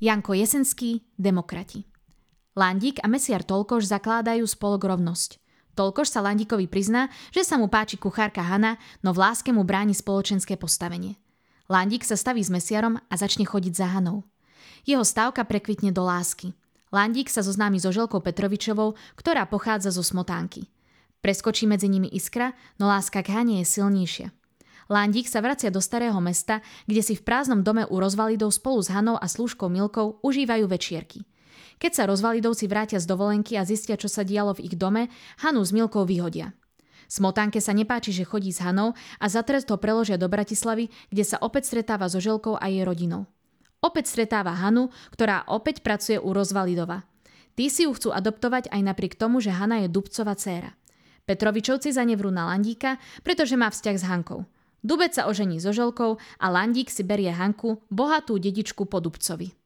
Janko Jesenský, Demokrati. Landík a mesiar Tolkoš zakládajú spolok rovnosť. Tolkoš sa Landíkovi prizná, že sa mu páči kuchárka Hana, no v láske mu bráni spoločenské postavenie. Landík sa staví s mesiarom a začne chodiť za Hanou. Jeho stávka prekvitne do lásky. Landík sa zoznámi so Želkou Petrovičovou, ktorá pochádza zo Smotánky. Preskočí medzi nimi iskra, no láska k Hane je silnejšia. Landík sa vracia do starého mesta, kde si v prázdnom dome u rozvalidov spolu s Hanou a slúžkou Milkou užívajú večierky. Keď sa rozvalidovci vrátia z dovolenky a zistia, čo sa dialo v ich dome, Hanu s Milkou vyhodia. Smotánke sa nepáči, že chodí s Hanou a za trest ho preložia do Bratislavy, kde sa opäť stretáva so Želkou a jej rodinou. Opäť stretáva Hanu, ktorá opäť pracuje u Rozvalidova. Tí si ju chcú adoptovať aj napriek tomu, že Hana je Dubcova dcéra. Petrovičovci zanevrú na Landíka, pretože má vzťah s Hankou. Dubec sa ožení so Želkou a Landík si berie Hanku, bohatú dedičku po Dubcovi.